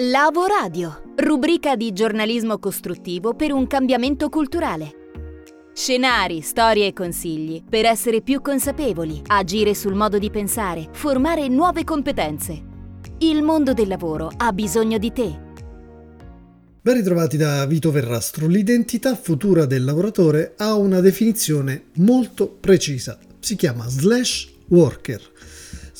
Lavo Radio, rubrica di giornalismo costruttivo per un cambiamento culturale. Scenari, storie e consigli per essere più consapevoli, agire sul modo di pensare, formare nuove competenze. Il mondo del lavoro ha bisogno di te. Ben ritrovati da Vito Verrastro. L'identità futura del lavoratore ha una definizione molto precisa. Si chiama slash worker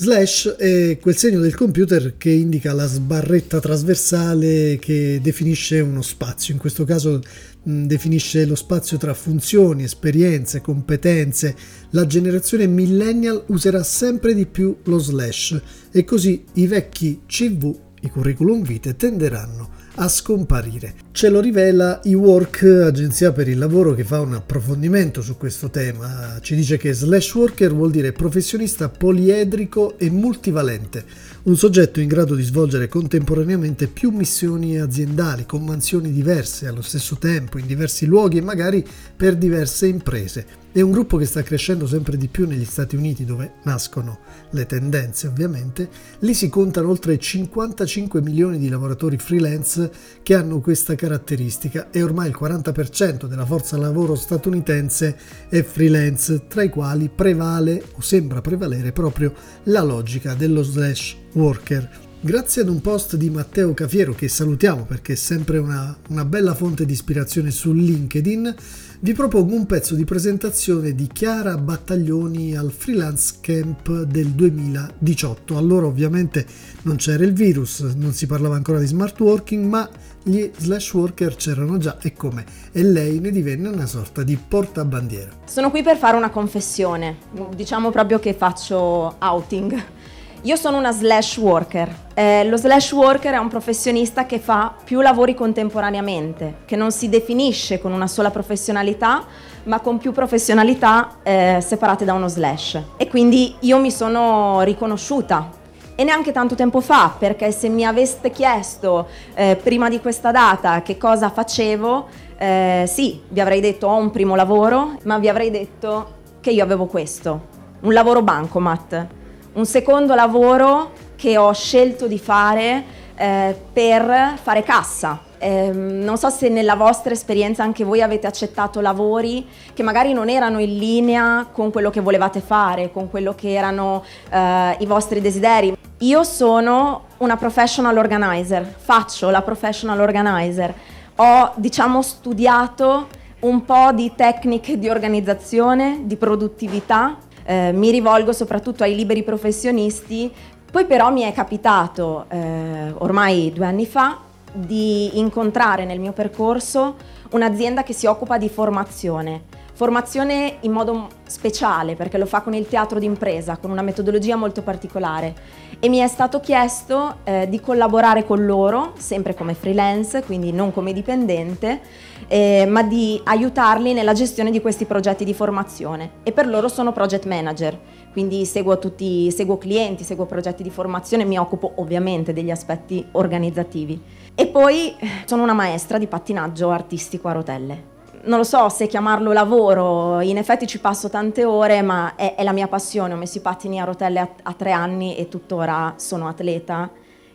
Slash è quel segno del computer che indica la sbarretta trasversale che definisce uno spazio, in questo caso definisce lo spazio tra funzioni, esperienze, competenze. La generazione millennial userà sempre di più lo slash e così i vecchi CV, i curriculum vitae, tenderanno a scomparire. Ce lo rivela eWork, agenzia per il lavoro che fa un approfondimento su questo tema. Ci dice che slash worker vuol dire professionista poliedrico e multivalente, un soggetto in grado di svolgere contemporaneamente più missioni aziendali con mansioni diverse allo stesso tempo, in diversi luoghi e magari per diverse imprese. È un gruppo che sta crescendo sempre di più negli Stati Uniti, dove nascono le tendenze ovviamente. Lì si contano oltre 55 milioni di lavoratori freelance che hanno questa caratteristica e ormai il 40% della forza lavoro statunitense è freelance, tra i quali prevale o sembra prevalere proprio la logica dello slash worker. Grazie ad un post di Matteo Cafiero, che salutiamo perché è sempre una, una bella fonte di ispirazione su LinkedIn, vi propongo un pezzo di presentazione di Chiara Battaglioni al Freelance Camp del 2018. Allora ovviamente non c'era il virus, non si parlava ancora di smart working, ma gli slash worker c'erano già e come? E lei ne divenne una sorta di portabandiera. Sono qui per fare una confessione, diciamo proprio che faccio outing. Io sono una slash worker. Eh, lo slash worker è un professionista che fa più lavori contemporaneamente, che non si definisce con una sola professionalità, ma con più professionalità eh, separate da uno slash. E quindi io mi sono riconosciuta. E neanche tanto tempo fa, perché se mi aveste chiesto eh, prima di questa data che cosa facevo, eh, sì, vi avrei detto ho un primo lavoro, ma vi avrei detto che io avevo questo, un lavoro bancomat un secondo lavoro che ho scelto di fare eh, per fare cassa. Eh, non so se nella vostra esperienza anche voi avete accettato lavori che magari non erano in linea con quello che volevate fare, con quello che erano eh, i vostri desideri. Io sono una professional organizer, faccio la professional organizer. Ho, diciamo, studiato un po' di tecniche di organizzazione, di produttività, eh, mi rivolgo soprattutto ai liberi professionisti, poi però mi è capitato eh, ormai due anni fa di incontrare nel mio percorso un'azienda che si occupa di formazione. Formazione in modo speciale perché lo fa con il teatro d'impresa, con una metodologia molto particolare e mi è stato chiesto eh, di collaborare con loro, sempre come freelance, quindi non come dipendente, eh, ma di aiutarli nella gestione di questi progetti di formazione. E per loro sono project manager, quindi seguo tutti, seguo clienti, seguo progetti di formazione, mi occupo ovviamente degli aspetti organizzativi. E poi eh, sono una maestra di pattinaggio artistico a rotelle non lo so se chiamarlo lavoro, in effetti ci passo tante ore, ma è, è la mia passione. Ho messo i pattini a rotelle a, a tre anni e tuttora sono atleta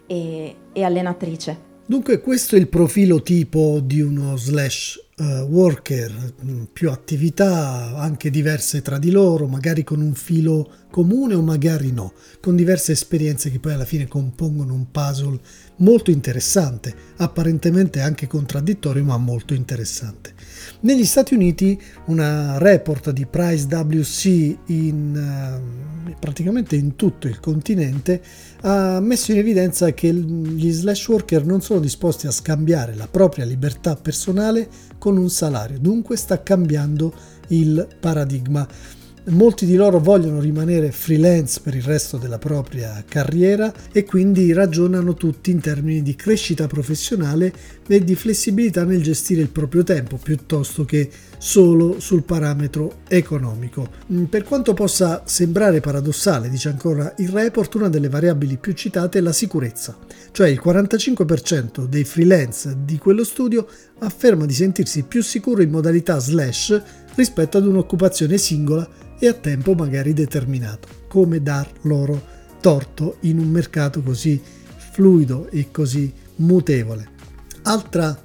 e, e, allenatrice. Dunque questo è il profilo tipo di uno slash uh, worker, più attività anche diverse tra di loro, magari con un filo comune o magari no, con diverse esperienze che poi alla fine compongono un puzzle molto interessante, apparentemente anche contraddittorio ma molto interessante. Negli Stati Uniti una report di Price WC in, uh, praticamente in tutto il continente ha messo in evidenza che gli slash worker non sono disposti a scambiare la propria libertà personale con un salario, dunque sta cambiando il paradigma. Molti di loro vogliono rimanere freelance per il resto della propria carriera e quindi ragionano tutti in termini di crescita professionale e di flessibilità nel gestire il proprio tempo piuttosto che solo sul parametro economico. Mm, per quanto possa sembrare paradossale, dice ancora il report, una delle variabili più citate è la sicurezza, cioè il 45% dei freelance di quello studio afferma di sentirsi più sicuro in modalità slash rispetto ad un'occupazione singola e a tempo magari determinato. Come dar loro torto in un mercato così fluido e così mutevole. Altra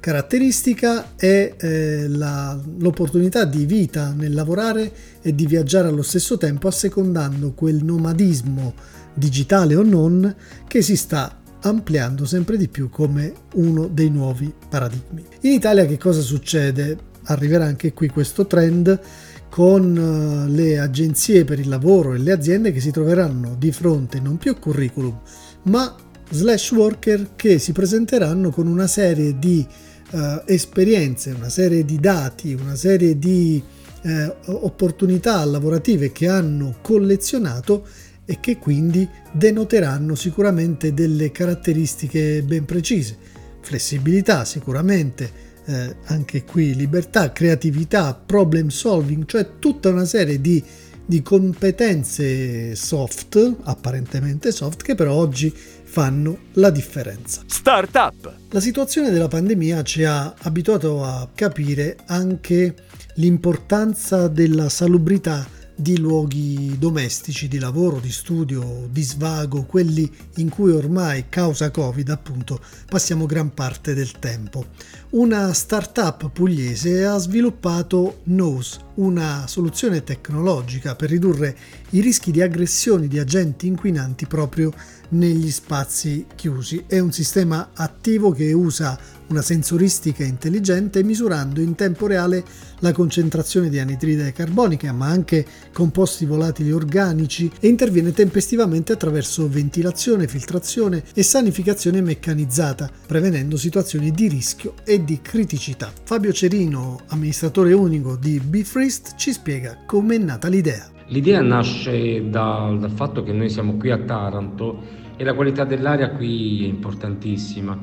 caratteristica è eh, la, l'opportunità di vita nel lavorare e di viaggiare allo stesso tempo assecondando quel nomadismo digitale o non che si sta ampliando sempre di più come uno dei nuovi paradigmi. In Italia che cosa succede? Arriverà anche qui questo trend con eh, le agenzie per il lavoro e le aziende che si troveranno di fronte non più curriculum, ma slash worker che si presenteranno con una serie di uh, esperienze, una serie di dati, una serie di uh, opportunità lavorative che hanno collezionato e che quindi denoteranno sicuramente delle caratteristiche ben precise. Flessibilità sicuramente, eh, anche qui libertà, creatività, problem solving, cioè tutta una serie di, di competenze soft, apparentemente soft, che però oggi fanno la differenza. Startup! La situazione della pandemia ci ha abituato a capire anche l'importanza della salubrità di luoghi domestici, di lavoro, di studio, di svago, quelli in cui ormai, causa Covid, appunto, passiamo gran parte del tempo. Una startup pugliese ha sviluppato Nose, una soluzione tecnologica per ridurre i rischi di aggressioni di agenti inquinanti proprio negli spazi chiusi. È un sistema attivo che usa una sensoristica intelligente misurando in tempo reale la concentrazione di anidride carbonica, ma anche composti volatili organici e interviene tempestivamente attraverso ventilazione, filtrazione e sanificazione meccanizzata, prevenendo situazioni di rischio e di criticità. Fabio Cerino, amministratore unico di Bifrist, ci spiega come è nata l'idea. L'idea nasce dal, dal fatto che noi siamo qui a Taranto e la qualità dell'aria qui è importantissima,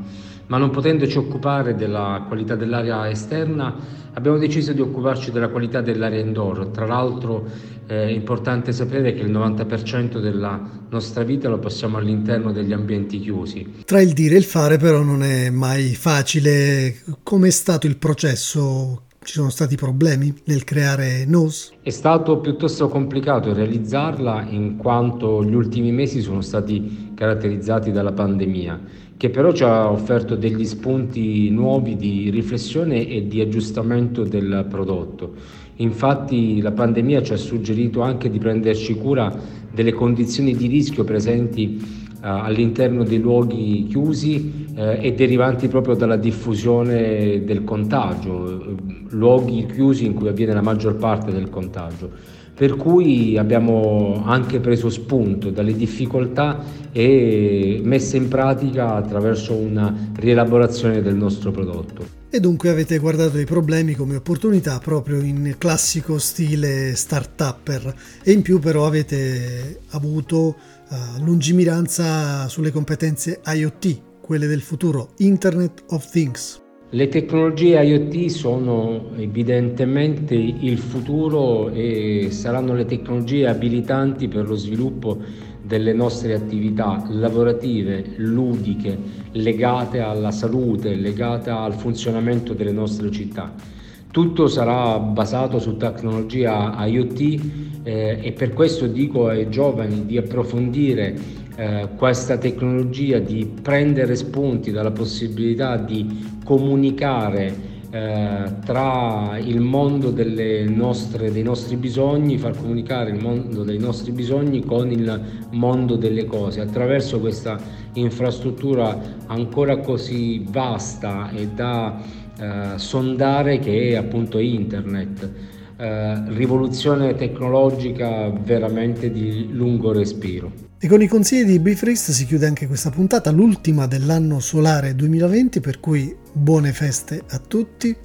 ma non potendoci occupare della qualità dell'aria esterna abbiamo deciso di occuparci della qualità dell'aria indoor. Tra l'altro è importante sapere che il 90% della nostra vita lo passiamo all'interno degli ambienti chiusi. Tra il dire e il fare però non è mai facile. Com'è stato il processo? Ci sono stati problemi nel creare Nose? È stato piuttosto complicato realizzarla in quanto gli ultimi mesi sono stati caratterizzati dalla pandemia, che però ci ha offerto degli spunti nuovi di riflessione e di aggiustamento del prodotto. Infatti la pandemia ci ha suggerito anche di prenderci cura delle condizioni di rischio presenti all'interno dei luoghi chiusi eh, e derivanti proprio dalla diffusione del contagio, luoghi chiusi in cui avviene la maggior parte del contagio. Per cui abbiamo anche preso spunto dalle difficoltà e messe in pratica attraverso una rielaborazione del nostro prodotto. E dunque avete guardato i problemi come opportunità proprio in classico stile start-upper e in più però avete avuto uh, lungimiranza sulle competenze IoT, quelle del futuro, Internet of Things. Le tecnologie IoT sono evidentemente il futuro e saranno le tecnologie abilitanti per lo sviluppo delle nostre attività lavorative, ludiche, legate alla salute, legate al funzionamento delle nostre città. Tutto sarà basato su tecnologia IoT eh, e per questo dico ai giovani di approfondire eh, questa tecnologia, di prendere spunti dalla possibilità di comunicare eh, tra il mondo nostre, dei nostri bisogni, far comunicare il mondo dei nostri bisogni con il mondo delle cose attraverso questa infrastruttura ancora così vasta e da eh, sondare che è appunto internet. Eh, rivoluzione tecnologica veramente di lungo respiro. E con i consigli di Bifrist si chiude anche questa puntata, l'ultima dell'anno solare 2020, per cui buone feste a tutti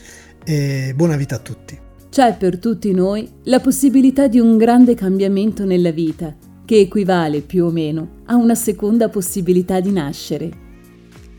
e buona vita a tutti. C'è per tutti noi la possibilità di un grande cambiamento nella vita, che equivale più o meno a una seconda possibilità di nascere.